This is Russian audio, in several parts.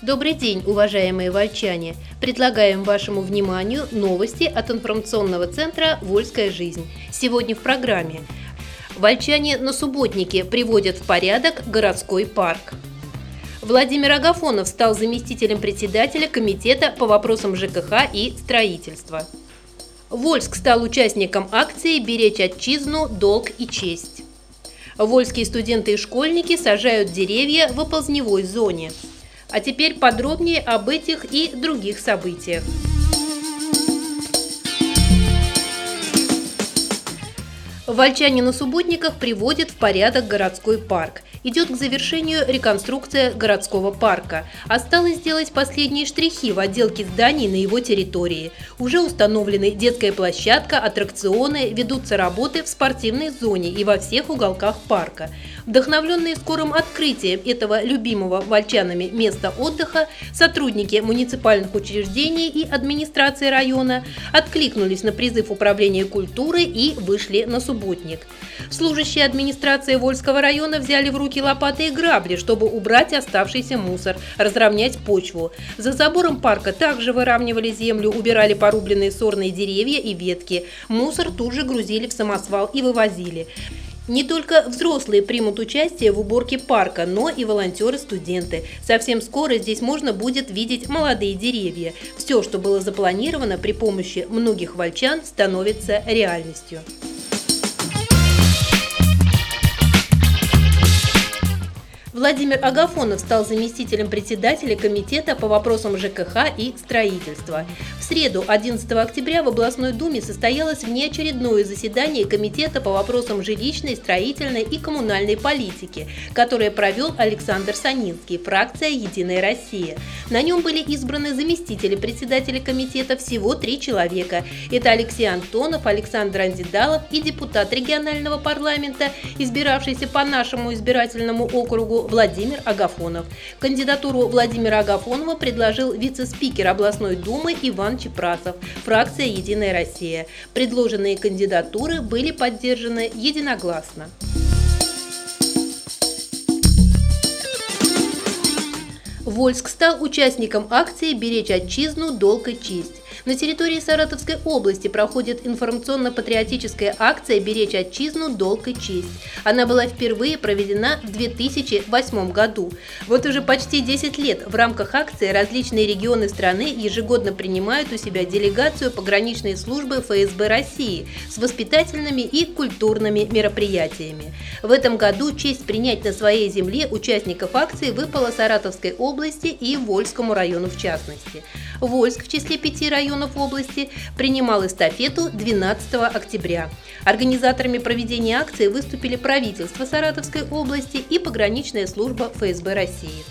Добрый день, уважаемые вольчане! Предлагаем вашему вниманию новости от информационного центра «Вольская жизнь». Сегодня в программе. Вольчане на субботнике приводят в порядок городской парк. Владимир Агафонов стал заместителем председателя комитета по вопросам ЖКХ и строительства. Вольск стал участником акции «Беречь отчизну, долг и честь». Вольские студенты и школьники сажают деревья в оползневой зоне. А теперь подробнее об этих и других событиях. Вольчане на субботниках приводят в порядок городской парк. Идет к завершению реконструкция городского парка. Осталось сделать последние штрихи в отделке зданий на его территории. Уже установлены детская площадка, аттракционы, ведутся работы в спортивной зоне и во всех уголках парка. Вдохновленные скорым открытием этого любимого вольчанами места отдыха, сотрудники муниципальных учреждений и администрации района откликнулись на призыв Управления культуры и вышли на субботник. Служащие администрации Вольского района взяли в руки лопаты и грабли, чтобы убрать оставшийся мусор, разровнять почву. За забором парка также выравнивали землю, убирали порубленные сорные деревья и ветки. Мусор тут же грузили в самосвал и вывозили. Не только взрослые примут участие в уборке парка, но и волонтеры-студенты. Совсем скоро здесь можно будет видеть молодые деревья. Все, что было запланировано при помощи многих вольчан, становится реальностью. Владимир Агафонов стал заместителем председателя Комитета по вопросам ЖКХ и строительства. В среду, 11 октября, в областной думе состоялось внеочередное заседание Комитета по вопросам жилищной, строительной и коммунальной политики, которое провел Александр Санинский, фракция «Единая Россия». На нем были избраны заместители председателя комитета всего три человека. Это Алексей Антонов, Александр Андидалов и депутат регионального парламента, избиравшийся по нашему избирательному округу Владимир Агафонов. Кандидатуру Владимира Агафонова предложил вице-спикер областной думы Иван Чепрасов, фракция «Единая Россия». Предложенные кандидатуры были поддержаны единогласно. Вольск стал участником акции «Беречь отчизну, долг и честь». На территории Саратовской области проходит информационно-патриотическая акция «Беречь отчизну, долг и честь». Она была впервые проведена в 2008 году. Вот уже почти 10 лет в рамках акции различные регионы страны ежегодно принимают у себя делегацию пограничной службы ФСБ России с воспитательными и культурными мероприятиями. В этом году честь принять на своей земле участников акции выпала Саратовской области и Вольскому району в частности. Вольск в числе пяти районов области принимал эстафету 12 октября. Организаторами проведения акции выступили правительство Саратовской области и пограничная служба ФСБ России.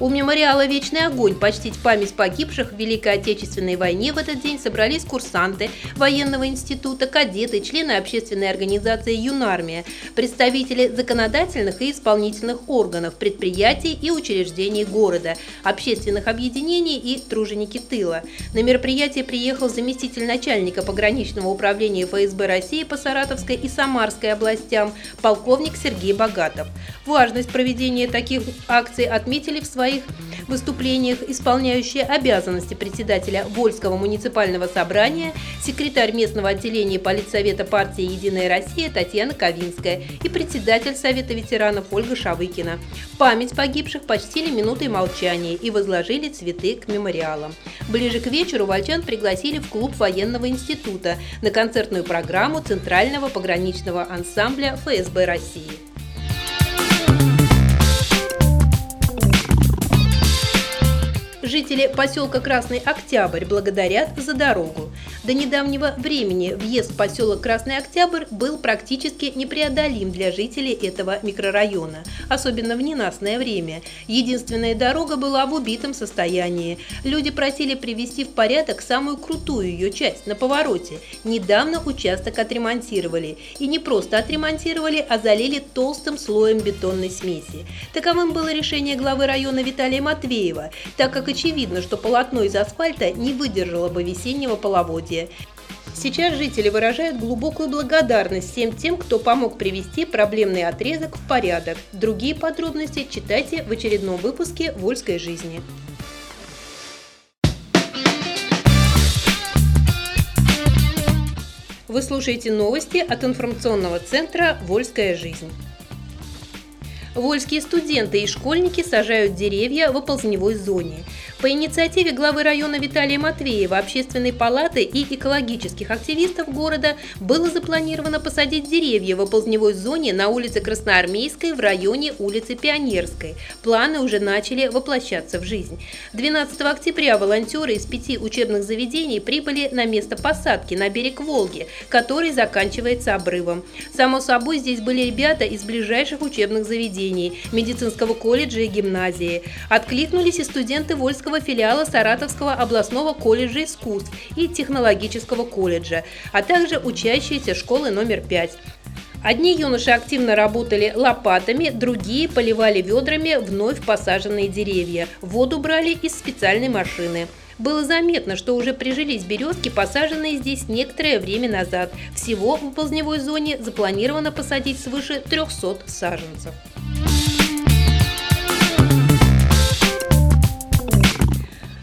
У мемориала «Вечный огонь» почтить память погибших в Великой Отечественной войне в этот день собрались курсанты военного института, кадеты, члены общественной организации «Юнармия», представители законодательных и исполнительных органов, предприятий и учреждений города, общественных объединений и труженики тыла. На мероприятие приехал заместитель начальника пограничного управления ФСБ России по Саратовской и Самарской областям, полковник Сергей Богатов. Важность проведения таких акций отметили в своей своих выступлениях исполняющая обязанности председателя Вольского муниципального собрания, секретарь местного отделения Политсовета партии «Единая Россия» Татьяна Ковинская и председатель Совета ветеранов Ольга Шавыкина. Память погибших почтили минутой молчания и возложили цветы к мемориалам. Ближе к вечеру вольчан пригласили в клуб военного института на концертную программу Центрального пограничного ансамбля ФСБ России. Жители поселка Красный Октябрь благодарят за дорогу. До недавнего времени въезд в поселок Красный Октябрь был практически непреодолим для жителей этого микрорайона, особенно в ненастное время. Единственная дорога была в убитом состоянии. Люди просили привести в порядок самую крутую ее часть на повороте. Недавно участок отремонтировали. И не просто отремонтировали, а залили толстым слоем бетонной смеси. Таковым было решение главы района Виталия Матвеева, так как очевидно, что полотно из асфальта не выдержало бы весеннего половодья развития. Сейчас жители выражают глубокую благодарность всем тем, кто помог привести проблемный отрезок в порядок. Другие подробности читайте в очередном выпуске «Вольской жизни». Вы слушаете новости от информационного центра «Вольская жизнь». Вольские студенты и школьники сажают деревья в оползневой зоне – по инициативе главы района Виталия Матвеева, общественной палаты и экологических активистов города было запланировано посадить деревья в оползневой зоне на улице Красноармейской в районе улицы Пионерской. Планы уже начали воплощаться в жизнь. 12 октября волонтеры из пяти учебных заведений прибыли на место посадки на берег Волги, который заканчивается обрывом. Само собой, здесь были ребята из ближайших учебных заведений, медицинского колледжа и гимназии. Откликнулись и студенты Вольского Московского филиала Саратовского областного колледжа искусств и технологического колледжа, а также учащиеся школы номер 5. Одни юноши активно работали лопатами, другие поливали ведрами вновь посаженные деревья. Воду брали из специальной машины. Было заметно, что уже прижились березки, посаженные здесь некоторое время назад. Всего в ползневой зоне запланировано посадить свыше 300 саженцев.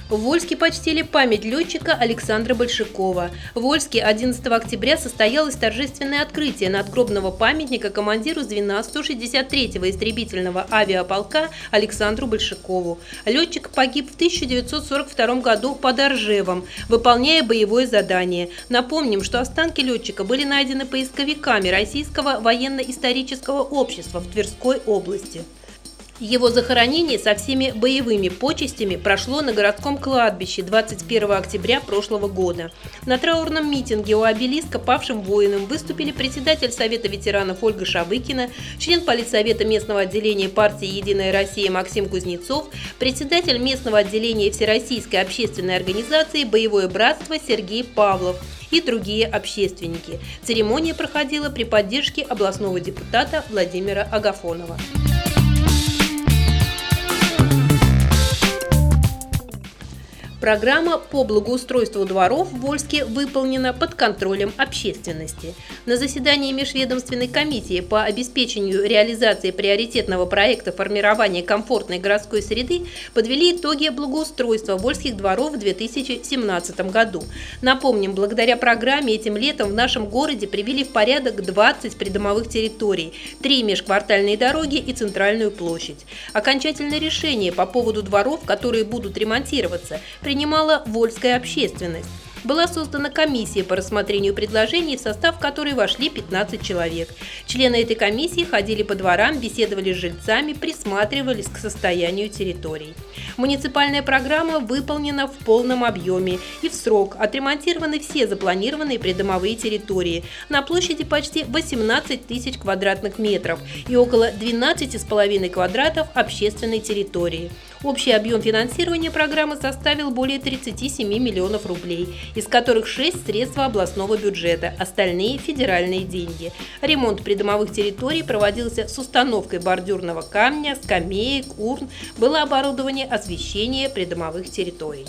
В Вольске почтили память летчика Александра Большакова. В Вольске 11 октября состоялось торжественное открытие надгробного памятника командиру звена 163-го истребительного авиаполка Александру Большакову. Летчик погиб в 1942 году под Оржевом, выполняя боевое задание. Напомним, что останки летчика были найдены поисковиками Российского военно-исторического общества в Тверской области. Его захоронение со всеми боевыми почестями прошло на городском кладбище 21 октября прошлого года. На траурном митинге у обелиска павшим воинам выступили председатель Совета ветеранов Ольга Шавыкина, член политсовета местного отделения партии «Единая Россия» Максим Кузнецов, председатель местного отделения Всероссийской общественной организации «Боевое братство» Сергей Павлов и другие общественники. Церемония проходила при поддержке областного депутата Владимира Агафонова. Программа по благоустройству дворов в Вольске выполнена под контролем общественности. На заседании Межведомственной комиссии по обеспечению реализации приоритетного проекта формирования комфортной городской среды подвели итоги благоустройства вольских дворов в 2017 году. Напомним, благодаря программе этим летом в нашем городе привели в порядок 20 придомовых территорий, 3 межквартальные дороги и центральную площадь. Окончательное решение по поводу дворов, которые будут ремонтироваться, принимала вольская общественность была создана комиссия по рассмотрению предложений, в состав которой вошли 15 человек. Члены этой комиссии ходили по дворам, беседовали с жильцами, присматривались к состоянию территорий. Муниципальная программа выполнена в полном объеме и в срок. Отремонтированы все запланированные придомовые территории на площади почти 18 тысяч квадратных метров и около 12,5 квадратов общественной территории. Общий объем финансирования программы составил более 37 миллионов рублей, из которых 6 средства областного бюджета, остальные – федеральные деньги. Ремонт придомовых территорий проводился с установкой бордюрного камня, скамеек, урн, было оборудование освещения придомовых территорий.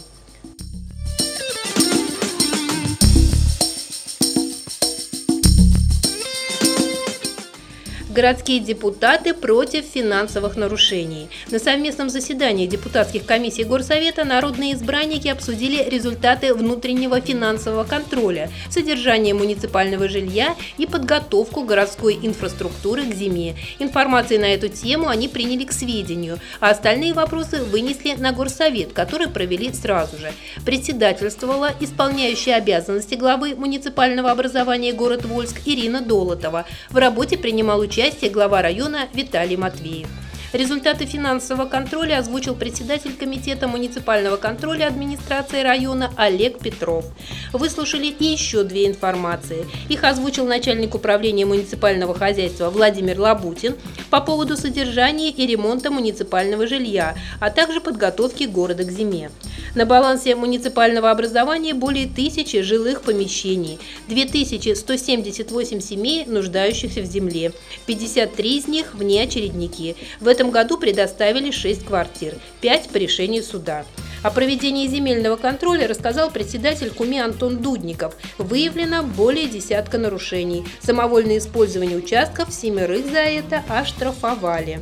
Городские депутаты против финансовых нарушений. На совместном заседании депутатских комиссий Горсовета народные избранники обсудили результаты внутреннего финансового контроля, содержание муниципального жилья и подготовку городской инфраструктуры к зиме. Информации на эту тему они приняли к сведению, а остальные вопросы вынесли на Горсовет, который провели сразу же. Председательствовала исполняющая обязанности главы муниципального образования город Вольск Ирина Долотова. В работе принимал участие участие глава района Виталий Матвеев. Результаты финансового контроля озвучил председатель Комитета муниципального контроля администрации района Олег Петров. Выслушали еще две информации. Их озвучил начальник управления муниципального хозяйства Владимир Лабутин по поводу содержания и ремонта муниципального жилья, а также подготовки города к зиме. На балансе муниципального образования более тысячи жилых помещений, 2178 семей, нуждающихся в земле, 53 из них вне очередники. В этом году предоставили 6 квартир, 5 по решению суда. О проведении земельного контроля рассказал председатель КУМИ Антон Дудников. Выявлено более десятка нарушений. Самовольное использование участков семерых за это оштрафовали.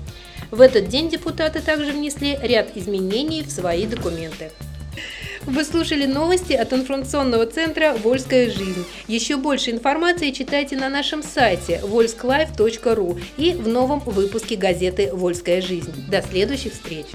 В этот день депутаты также внесли ряд изменений в свои документы. Вы слушали новости от информационного центра «Вольская жизнь». Еще больше информации читайте на нашем сайте volsklife.ru и в новом выпуске газеты «Вольская жизнь». До следующих встреч!